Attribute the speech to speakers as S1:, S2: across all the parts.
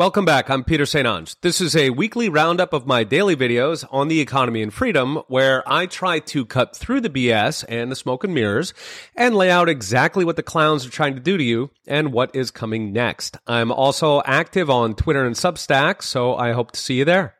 S1: Welcome back. I'm Peter St. Onge. This is a weekly roundup of my daily videos on the economy and freedom where I try to cut through the BS and the smoke and mirrors and lay out exactly what the clowns are trying to do to you and what is coming next. I'm also active on Twitter and Substack, so I hope to see you there.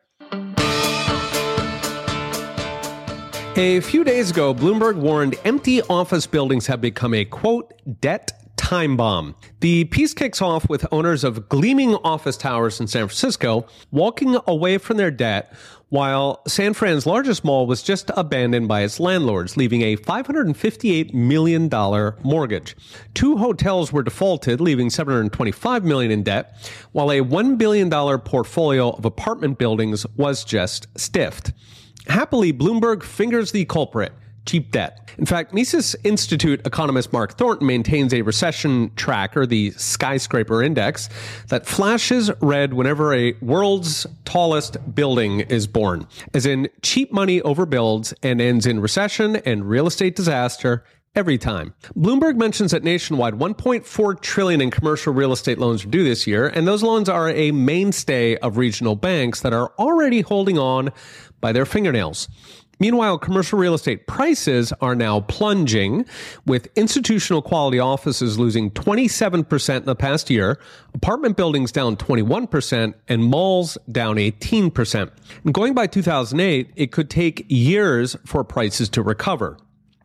S1: A few days ago, Bloomberg warned empty office buildings have become a quote, debt time bomb. The piece kicks off with owners of gleaming office towers in San Francisco walking away from their debt while San Fran's largest mall was just abandoned by its landlords, leaving a $558 million mortgage. Two hotels were defaulted, leaving $725 million in debt, while a $1 billion portfolio of apartment buildings was just stiffed. Happily, Bloomberg fingers the culprit cheap debt. In fact, Mises Institute economist Mark Thornton maintains a recession tracker, the skyscraper index, that flashes red whenever a world's tallest building is born, as in cheap money overbuilds and ends in recession and real estate disaster every time. Bloomberg mentions that nationwide 1.4 trillion in commercial real estate loans are due this year, and those loans are a mainstay of regional banks that are already holding on by their fingernails. Meanwhile, commercial real estate prices are now plunging, with institutional quality offices losing 27% in the past year, apartment buildings down 21%, and malls down 18%. And going by 2008, it could take years for prices to recover.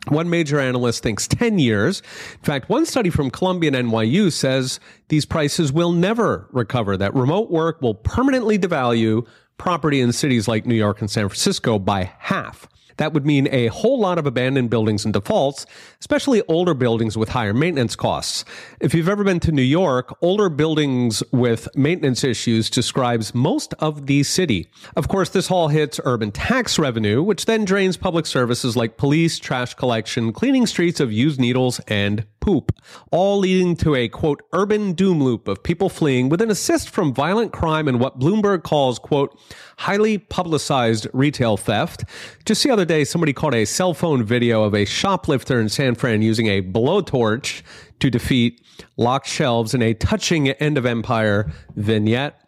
S1: One major analyst thinks 10 years. In fact, one study from Columbia and NYU says these prices will never recover, that remote work will permanently devalue property in cities like New York and San Francisco by half. That would mean a whole lot of abandoned buildings and defaults, especially older buildings with higher maintenance costs. If you've ever been to New York, older buildings with maintenance issues describes most of the city. Of course, this all hits urban tax revenue, which then drains public services like police, trash collection, cleaning streets of used needles, and poop, all leading to a quote urban doom loop of people fleeing with an assist from violent crime and what Bloomberg calls quote highly publicized retail theft. Just the other day, somebody caught a cell phone video of a shoplifter in San Fran using a blowtorch to defeat locked shelves in a touching end of empire vignette.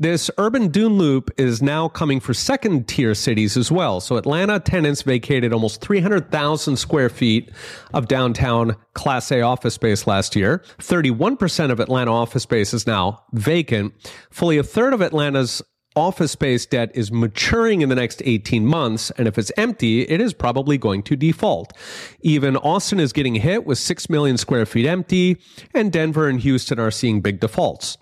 S1: This urban doom loop is now coming for second tier cities as well. So Atlanta tenants vacated almost 300,000 square feet of downtown Class A office space last year. 31% of Atlanta office space is now vacant. Fully a third of Atlanta's office space debt is maturing in the next 18 months, and if it's empty, it is probably going to default. Even Austin is getting hit with 6 million square feet empty, and Denver and Houston are seeing big defaults.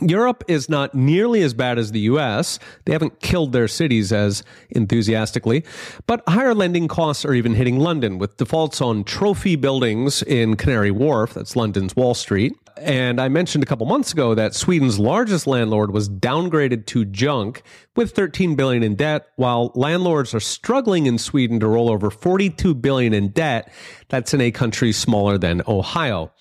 S1: Europe is not nearly as bad as the US. They haven't killed their cities as enthusiastically, but higher lending costs are even hitting London with defaults on trophy buildings in Canary Wharf, that's London's Wall Street. And I mentioned a couple months ago that Sweden's largest landlord was downgraded to junk with 13 billion in debt, while landlords are struggling in Sweden to roll over 42 billion in debt. That's in a country smaller than Ohio.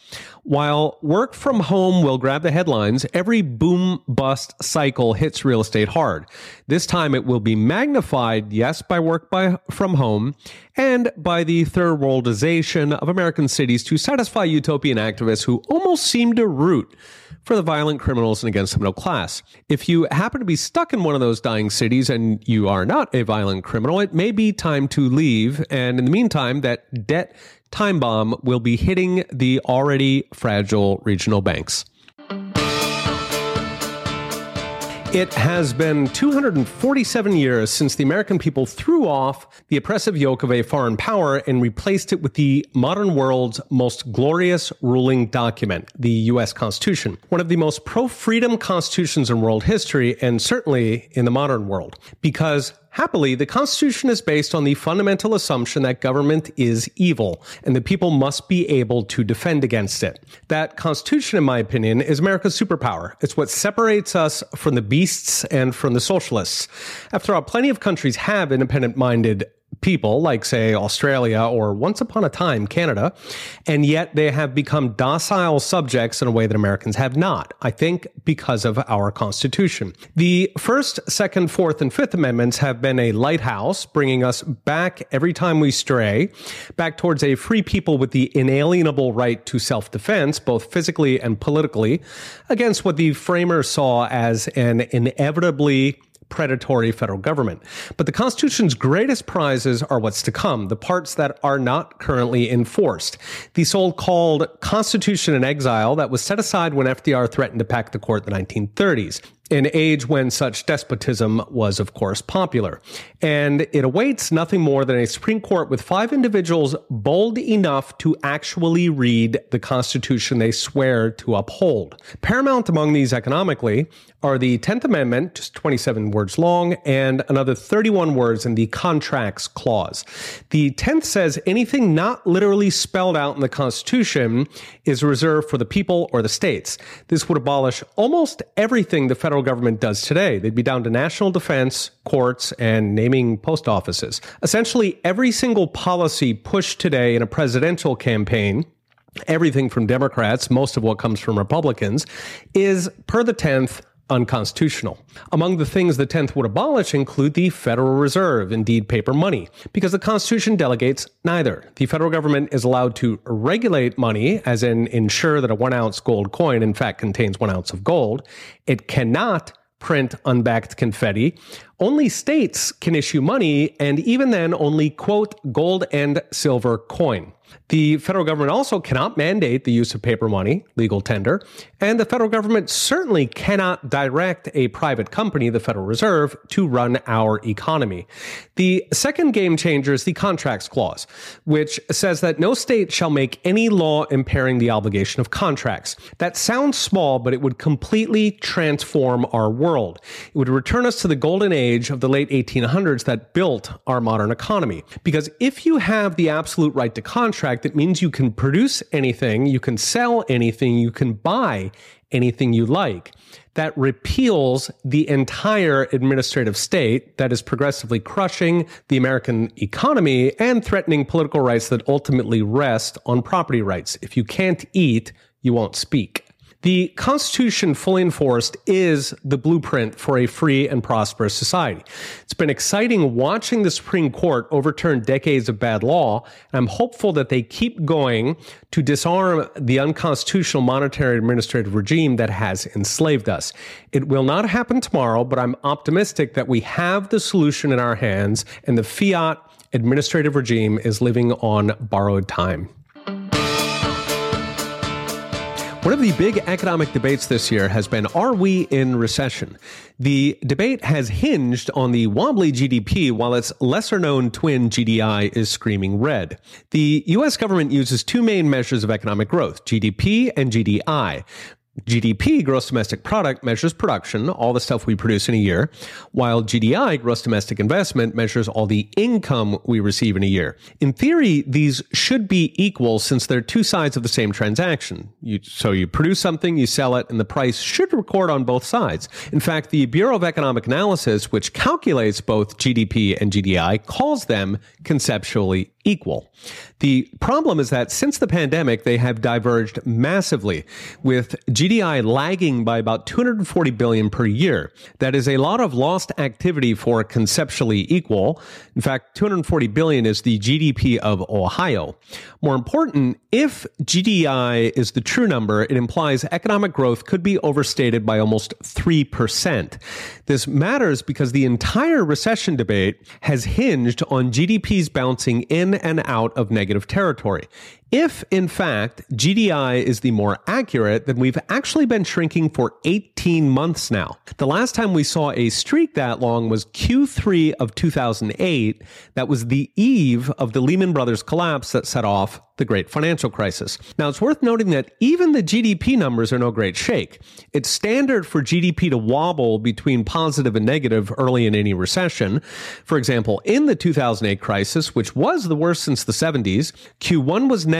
S1: While work from home will grab the headlines, every boom bust cycle hits real estate hard. This time it will be magnified, yes, by work by, from home and by the third worldization of American cities to satisfy utopian activists who almost seem to root for the violent criminals and against the middle class. If you happen to be stuck in one of those dying cities and you are not a violent criminal, it may be time to leave. And in the meantime, that debt time bomb will be hitting the already fragile regional banks. It has been 247 years since the American people threw off the oppressive yoke of a foreign power and replaced it with the modern world's most glorious ruling document, the U.S. Constitution. One of the most pro freedom constitutions in world history, and certainly in the modern world. Because Happily, the Constitution is based on the fundamental assumption that government is evil and the people must be able to defend against it. That Constitution, in my opinion, is America's superpower. It's what separates us from the beasts and from the socialists. After all, plenty of countries have independent minded people, like, say, Australia or once upon a time, Canada, and yet they have become docile subjects in a way that Americans have not. I think because of our Constitution. The First, Second, Fourth, and Fifth Amendments have been a lighthouse, bringing us back every time we stray, back towards a free people with the inalienable right to self defense, both physically and politically, against what the framers saw as an inevitably predatory federal government. But the Constitution's greatest prizes are what's to come, the parts that are not currently enforced. The so-called Constitution in exile that was set aside when FDR threatened to pack the court in the 1930s an age when such despotism was, of course, popular. And it awaits nothing more than a Supreme Court with five individuals bold enough to actually read the Constitution they swear to uphold. Paramount among these economically are the 10th Amendment, just 27 words long, and another 31 words in the Contracts Clause. The 10th says anything not literally spelled out in the Constitution is reserved for the people or the states. This would abolish almost everything the federal government does today. They'd be down to national defense, courts, and naming post offices. Essentially, every single policy pushed today in a presidential campaign everything from Democrats, most of what comes from Republicans, is per the 10th unconstitutional. Among the things the 10th would abolish include the Federal Reserve, indeed paper money, because the Constitution delegates neither. The federal government is allowed to regulate money, as in ensure that a one ounce gold coin in fact contains one ounce of gold. It cannot print unbacked confetti. Only states can issue money, and even then, only quote, gold and silver coin. The federal government also cannot mandate the use of paper money, legal tender, and the federal government certainly cannot direct a private company, the Federal Reserve, to run our economy. The second game changer is the Contracts Clause, which says that no state shall make any law impairing the obligation of contracts. That sounds small, but it would completely transform our world. It would return us to the golden age of the late 1800s that built our modern economy. Because if you have the absolute right to contract, contract, it means you can produce anything, you can sell anything, you can buy anything you like. That repeals the entire administrative state that is progressively crushing the American economy and threatening political rights that ultimately rest on property rights. If you can't eat, you won't speak. The Constitution fully enforced is the blueprint for a free and prosperous society. It's been exciting watching the Supreme Court overturn decades of bad law, and I'm hopeful that they keep going to disarm the unconstitutional monetary administrative regime that has enslaved us. It will not happen tomorrow, but I'm optimistic that we have the solution in our hands, and the fiat administrative regime is living on borrowed time. One of the big economic debates this year has been Are we in recession? The debate has hinged on the wobbly GDP while its lesser known twin GDI is screaming red. The US government uses two main measures of economic growth, GDP and GDI. GDP, gross domestic product, measures production, all the stuff we produce in a year, while GDI, gross domestic investment, measures all the income we receive in a year. In theory, these should be equal since they're two sides of the same transaction. You, so you produce something, you sell it, and the price should record on both sides. In fact, the Bureau of Economic Analysis, which calculates both GDP and GDI, calls them conceptually equal. The problem is that since the pandemic, they have diverged massively, with GDI lagging by about 240 billion per year. That is a lot of lost activity for conceptually equal. In fact, 240 billion is the GDP of Ohio. More important, if GDI is the true number, it implies economic growth could be overstated by almost 3%. This matters because the entire recession debate has hinged on GDP's bouncing in and out of negative territory. If, in fact, GDI is the more accurate, then we've actually been shrinking for 18 months now. The last time we saw a streak that long was Q3 of 2008. That was the eve of the Lehman Brothers collapse that set off the great financial crisis. Now, it's worth noting that even the GDP numbers are no great shake. It's standard for GDP to wobble between positive and negative early in any recession. For example, in the 2008 crisis, which was the worst since the 70s, Q1 was negative,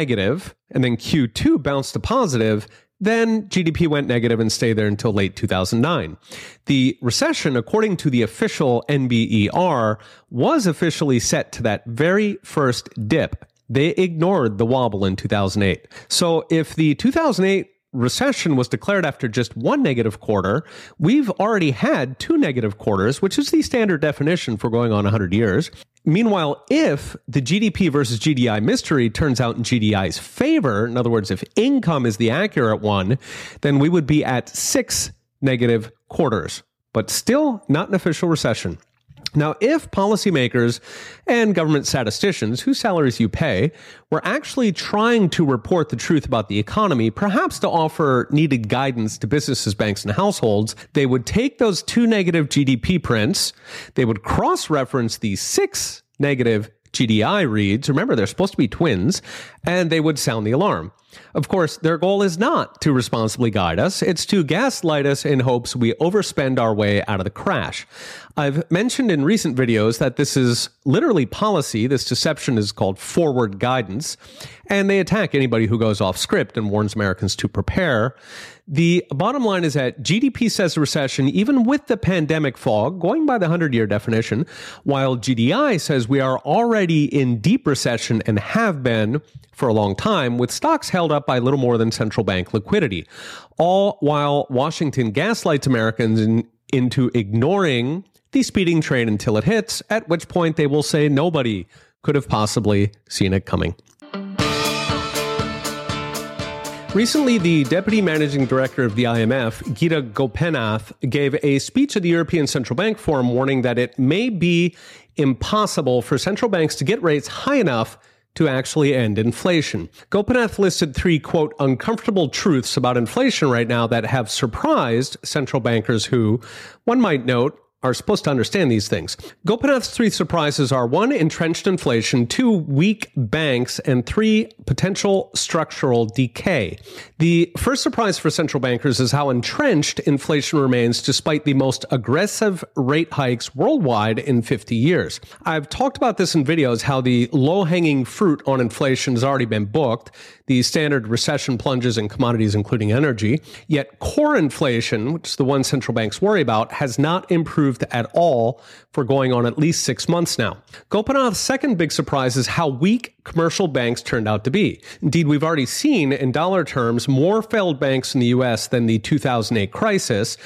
S1: and then Q2 bounced to positive, Then GDP went negative and stayed there until late 2009. The recession, according to the official NBER, was officially set to that very first dip. They ignored the wobble in 2008. So if the 2008 recession was declared after just one negative quarter, we've already had two negative quarters, which is the standard definition for going on 100 years. Meanwhile, if the GDP versus GDI mystery turns out in GDI's favor, in other words, if income is the accurate one, then we would be at six negative quarters, but still not an official recession. Now, if policymakers and government statisticians, whose salaries you pay, were actually trying to report the truth about the economy, perhaps to offer needed guidance to businesses, banks, and households, they would take those two negative GDP prints, they would cross reference these six negative GDI reads. Remember, they're supposed to be twins, and they would sound the alarm. Of course, their goal is not to responsibly guide us, it's to gaslight us in hopes we overspend our way out of the crash. I've mentioned in recent videos that this is literally policy. This deception is called forward guidance, and they attack anybody who goes off script and warns Americans to prepare. The bottom line is that GDP says recession, even with the pandemic fog, going by the 100 year definition, while GDI says we are already in deep recession and have been for a long time, with stocks held up by little more than central bank liquidity. All while Washington gaslights Americans in, into ignoring the speeding train until it hits, at which point they will say nobody could have possibly seen it coming. Recently, the deputy managing director of the IMF, Gita Gopinath, gave a speech at the European Central Bank Forum warning that it may be impossible for central banks to get rates high enough to actually end inflation. Gopinath listed three, quote, uncomfortable truths about inflation right now that have surprised central bankers who, one might note, are supposed to understand these things. Gopinath's three surprises are one, entrenched inflation, two, weak banks, and three, potential structural decay. The first surprise for central bankers is how entrenched inflation remains despite the most aggressive rate hikes worldwide in 50 years. I've talked about this in videos how the low hanging fruit on inflation has already been booked the standard recession plunges in commodities, including energy. Yet core inflation, which is the one central banks worry about, has not improved at all for going on at least six months now. Gopinath's second big surprise is how weak commercial banks turned out to be. Indeed, we've already seen in dollar terms more failed banks in the US than the 2008 crisis,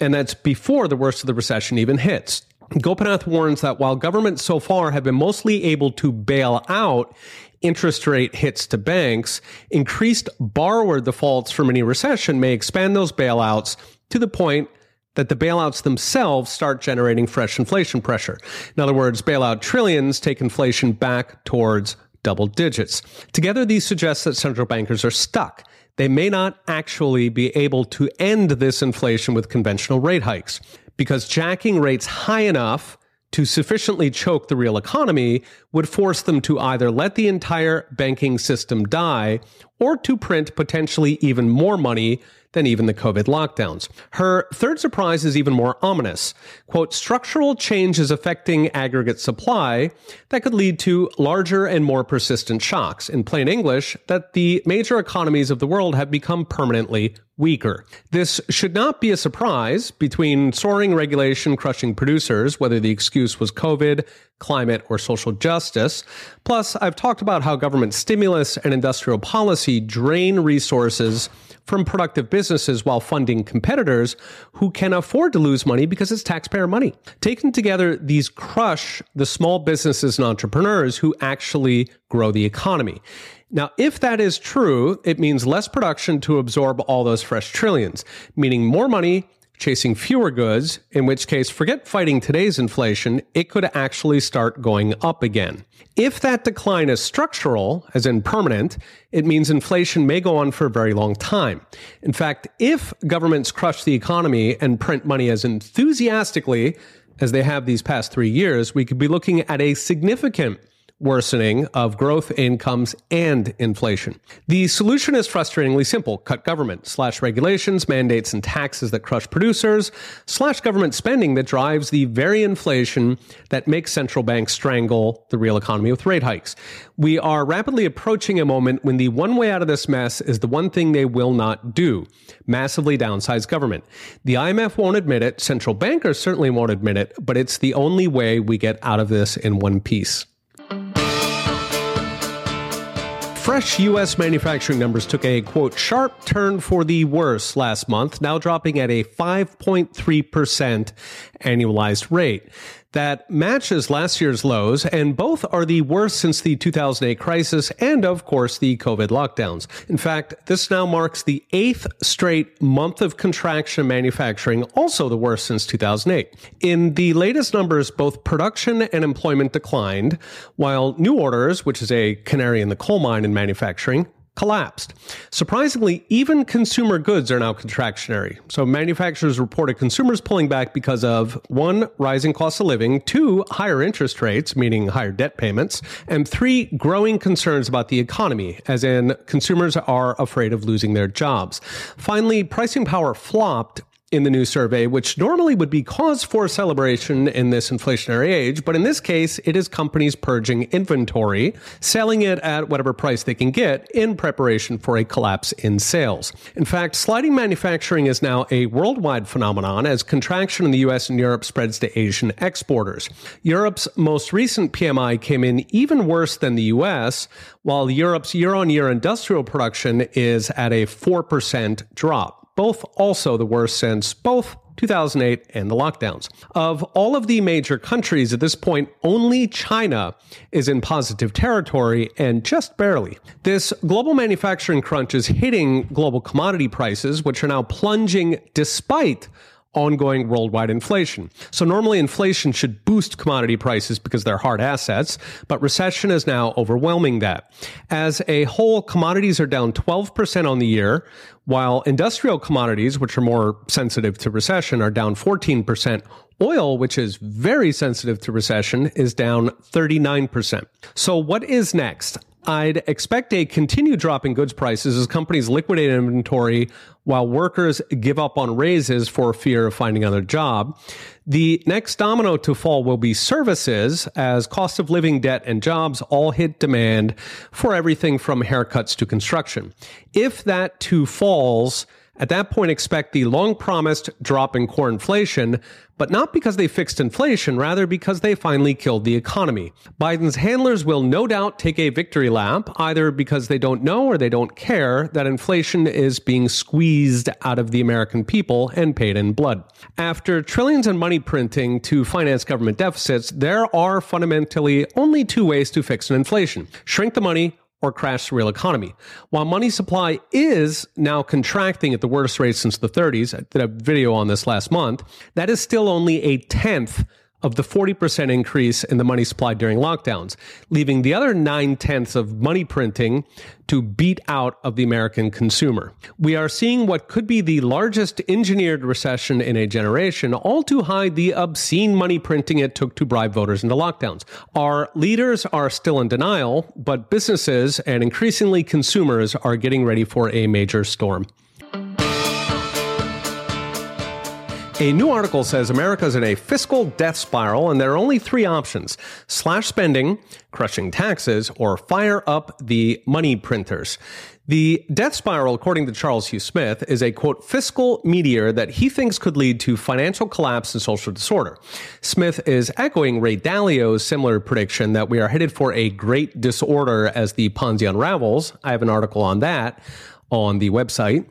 S1: and that's before the worst of the recession even hits. Gopinath warns that while governments so far have been mostly able to bail out interest rate hits to banks, increased borrower defaults from any recession may expand those bailouts to the point that the bailouts themselves start generating fresh inflation pressure. In other words, bailout trillions take inflation back towards double digits. Together, these suggest that central bankers are stuck. They may not actually be able to end this inflation with conventional rate hikes because jacking rates high enough to sufficiently choke the real economy would force them to either let the entire banking system die or to print potentially even more money than even the COVID lockdowns. Her third surprise is even more ominous. Quote, structural changes affecting aggregate supply that could lead to larger and more persistent shocks. In plain English, that the major economies of the world have become permanently weaker. This should not be a surprise between soaring regulation crushing producers, whether the excuse was COVID, climate, or social justice. Plus, I've talked about how government stimulus and industrial policy drain resources from productive businesses while funding competitors who can afford to lose money because it's taxpayer money. Taken together, these crush the small businesses and entrepreneurs who actually grow the economy. Now, if that is true, it means less production to absorb all those fresh trillions, meaning more money chasing fewer goods, in which case, forget fighting today's inflation, it could actually start going up again. If that decline is structural, as in permanent, it means inflation may go on for a very long time. In fact, if governments crush the economy and print money as enthusiastically as they have these past three years, we could be looking at a significant worsening of growth incomes and inflation. The solution is frustratingly simple. Cut government, slash regulations, mandates, and taxes that crush producers, slash government spending that drives the very inflation that makes central banks strangle the real economy with rate hikes. We are rapidly approaching a moment when the one way out of this mess is the one thing they will not do massively downsize government. The IMF won't admit it, central bankers certainly won't admit it, but it's the only way we get out of this in one piece. Fresh U.S. manufacturing numbers took a quote sharp turn for the worse last month, now dropping at a 5.3% annualized rate that matches last year's lows, and both are the worst since the 2008 crisis and, of course, the COVID lockdowns. In fact, this now marks the eighth straight month of contraction in manufacturing, also the worst since 2008. In the latest numbers, both production and employment declined, while new orders, which is a canary in the coal mine in manufacturing, collapsed. Surprisingly, even consumer goods are now contractionary. So manufacturers reported consumers pulling back because of one, rising cost of living, two, higher interest rates, meaning higher debt payments, and three, growing concerns about the economy, as in consumers are afraid of losing their jobs. Finally, pricing power flopped in the new survey, which normally would be cause for celebration in this inflationary age. But in this case, it is companies purging inventory, selling it at whatever price they can get in preparation for a collapse in sales. In fact, sliding manufacturing is now a worldwide phenomenon as contraction in the US and Europe spreads to Asian exporters. Europe's most recent PMI came in even worse than the US, while Europe's year on year industrial production is at a 4% drop both also the worst since both 2008 and the lockdowns. Of all of the major countries at this point, only China is in positive territory and just barely. This global manufacturing crunch is hitting global commodity prices, which are now plunging despite ongoing worldwide inflation. So normally inflation should boost commodity prices because they're hard assets, but recession is now overwhelming that. As a whole, commodities are down 12% on the year, while industrial commodities, which are more sensitive to recession, are down 14%. Oil, which is very sensitive to recession, is down 39%. So what is next? I'd expect a continued drop in goods prices as companies liquidate inventory while workers give up on raises for fear of finding another job. The next domino to fall will be services as cost of living, debt, and jobs all hit demand for everything from haircuts to construction. If that too falls, at that point, expect the long promised drop in core inflation, but not because they fixed inflation, rather because they finally killed the economy. Biden's handlers will no doubt take a victory lap, either because they don't know or they don't care that inflation is being squeezed out of the American people and paid in blood. After trillions in money printing to finance government deficits, there are fundamentally only two ways to fix an inflation shrink the money or crash the real economy. While money supply is now contracting at the worst rate since the 30s, I did a video on this last month, that is still only a tenth of the 40% increase in the money supply during lockdowns, leaving the other nine tenths of money printing to beat out of the American consumer. We are seeing what could be the largest engineered recession in a generation, all to hide the obscene money printing it took to bribe voters into lockdowns. Our leaders are still in denial, but businesses and increasingly consumers are getting ready for a major storm. A new article says America is in a fiscal death spiral, and there are only three options slash spending, crushing taxes, or fire up the money printers. The death spiral, according to Charles Hugh Smith, is a quote fiscal meteor that he thinks could lead to financial collapse and social disorder. Smith is echoing Ray Dalio's similar prediction that we are headed for a great disorder as the Ponzi unravels. I have an article on that on the website.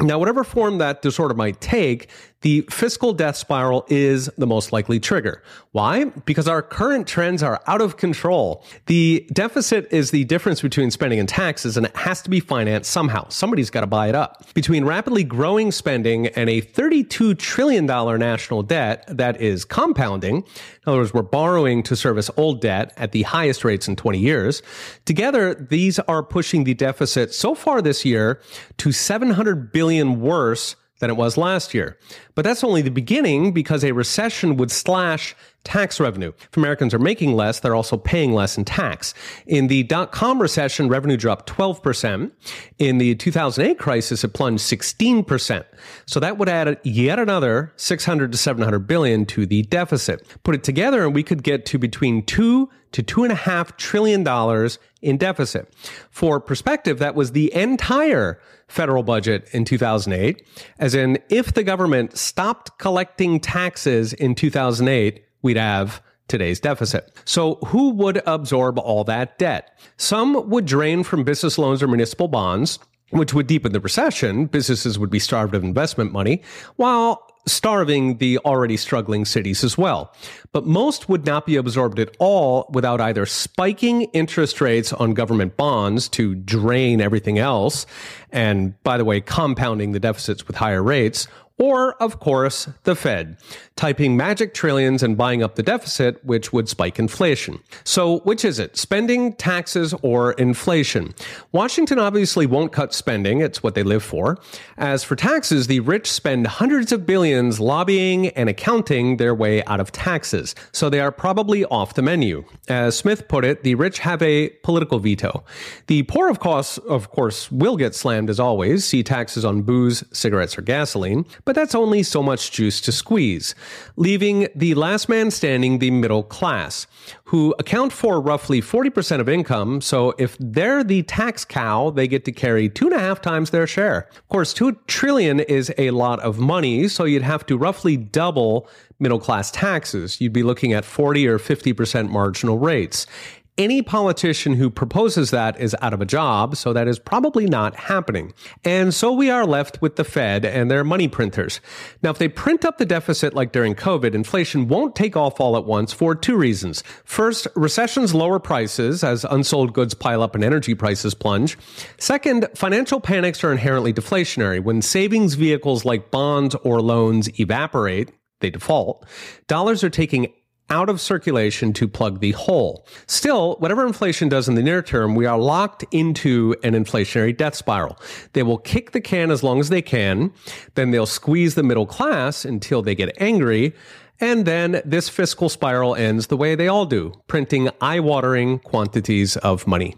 S1: Now, whatever form that disorder might take, the fiscal death spiral is the most likely trigger. Why? Because our current trends are out of control. The deficit is the difference between spending and taxes, and it has to be financed somehow. Somebody's got to buy it up. Between rapidly growing spending and a $32 trillion national debt that is compounding, in other words, we're borrowing to service old debt at the highest rates in 20 years, together, these are pushing the deficit so far this year to 700 billion worse than it was last year. But that's only the beginning because a recession would slash tax revenue. If Americans are making less, they're also paying less in tax. In the dot com recession, revenue dropped 12%. In the 2008 crisis, it plunged 16%. So that would add yet another 600 to 700 billion to the deficit. Put it together and we could get to between two to two and a half trillion dollars in deficit. For perspective, that was the entire federal budget in 2008. As in, if the government stopped collecting taxes in 2008, we'd have today's deficit. So who would absorb all that debt? Some would drain from business loans or municipal bonds, which would deepen the recession. Businesses would be starved of investment money, while starving the already struggling cities as well. But most would not be absorbed at all without either spiking interest rates on government bonds to drain everything else, and by the way, compounding the deficits with higher rates, or, of course, the Fed, typing magic trillions and buying up the deficit, which would spike inflation. So, which is it? Spending, taxes, or inflation? Washington obviously won't cut spending. It's what they live for. As for taxes, the rich spend hundreds of billions lobbying and accounting their way out of taxes. So they are probably off the menu. As Smith put it, the rich have a political veto. The poor, of course, of course, will get slammed as always. See taxes on booze, cigarettes, or gasoline but that's only so much juice to squeeze, leaving the last man standing the middle class, who account for roughly 40% of income. So if they're the tax cow, they get to carry two and a half times their share. Of course, two trillion is a lot of money, so you'd have to roughly double middle class taxes. You'd be looking at 40 or 50% marginal rates any politician who proposes that is out of a job, so that is probably not happening. And so we are left with the Fed and their money printers. Now, if they print up the deficit like during COVID, inflation won't take off all at once for two reasons. First, recessions lower prices as unsold goods pile up and energy prices plunge. Second, financial panics are inherently deflationary. When savings vehicles like bonds or loans evaporate, they default, dollars are taking out of circulation to plug the hole. Still, whatever inflation does in the near term, we are locked into an inflationary death spiral. They will kick the can as long as they can, then they'll squeeze the middle class until they get angry. And then this fiscal spiral ends the way they all do, printing eye watering quantities of money.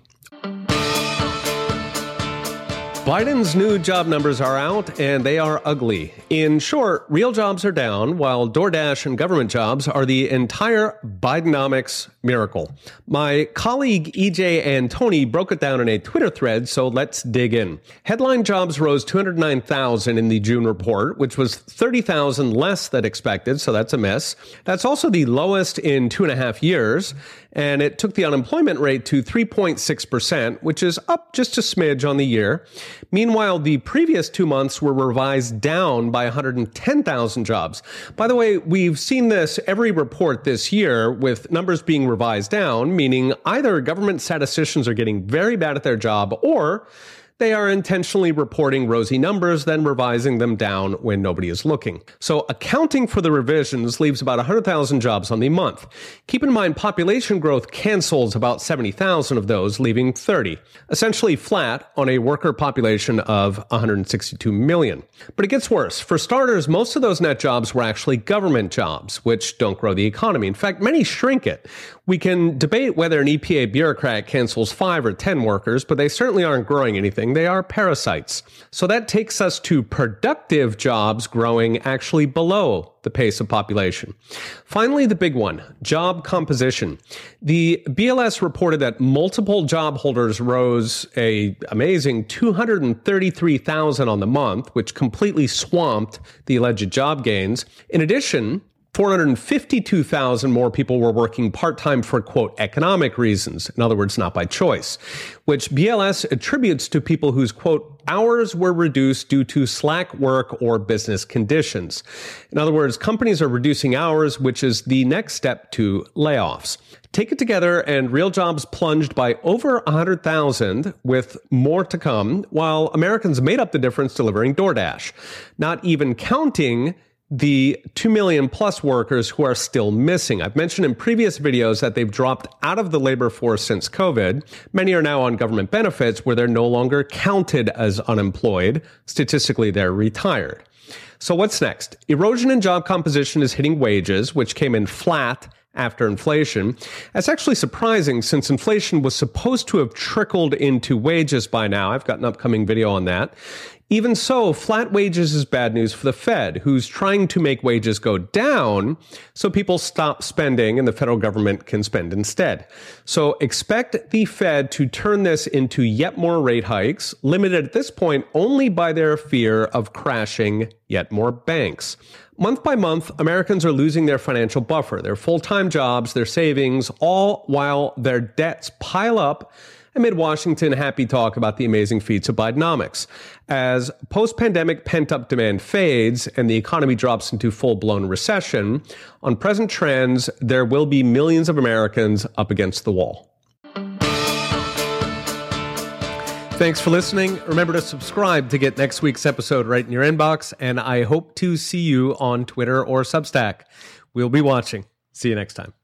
S1: Biden's new job numbers are out and they are ugly. In short, real jobs are down while DoorDash and government jobs are the entire Bidenomics miracle. My colleague EJ Antoni broke it down in a Twitter thread, so let's dig in. Headline jobs rose 209,000 in the June report, which was 30,000 less than expected, so that's a miss. That's also the lowest in two and a half years and it took the unemployment rate to 3.6%, which is up just a smidge on the year. Meanwhile, the previous two months were revised down by 110,000 jobs. By the way, we've seen this every report this year with numbers being revised down, meaning either government statisticians are getting very bad at their job or they are intentionally reporting rosy numbers, then revising them down when nobody is looking. So accounting for the revisions leaves about 100,000 jobs on the month. Keep in mind, population growth cancels about 70,000 of those, leaving 30, essentially flat on a worker population of 162 million. But it gets worse. For starters, most of those net jobs were actually government jobs, which don't grow the economy. In fact, many shrink it. We can debate whether an EPA bureaucrat cancels five or 10 workers, but they certainly aren't growing anything. They are parasites. So that takes us to productive jobs growing actually below the pace of population. Finally, the big one, job composition. The BLS reported that multiple job holders rose a amazing 233,000 on the month, which completely swamped the alleged job gains. In addition, 452,000 more people were working part time for, quote, economic reasons. In other words, not by choice, which BLS attributes to people whose, quote, hours were reduced due to slack work or business conditions. In other words, companies are reducing hours, which is the next step to layoffs. Take it together, and real jobs plunged by over 100,000, with more to come, while Americans made up the difference delivering DoorDash, not even counting the 2 million plus workers who are still missing. I've mentioned in previous videos that they've dropped out of the labor force since COVID. Many are now on government benefits where they're no longer counted as unemployed. Statistically, they're retired. So, what's next? Erosion in job composition is hitting wages, which came in flat after inflation. That's actually surprising since inflation was supposed to have trickled into wages by now. I've got an upcoming video on that. Even so, flat wages is bad news for the Fed, who's trying to make wages go down so people stop spending and the federal government can spend instead. So expect the Fed to turn this into yet more rate hikes, limited at this point only by their fear of crashing yet more banks. Month by month, Americans are losing their financial buffer, their full time jobs, their savings, all while their debts pile up amid Washington happy talk about the amazing feats of Bidenomics. As post pandemic pent up demand fades and the economy drops into full blown recession, on present trends, there will be millions of Americans up against the wall. Thanks for listening. Remember to subscribe to get next week's episode right in your inbox, and I hope to see you on Twitter or Substack. We'll be watching. See you next time.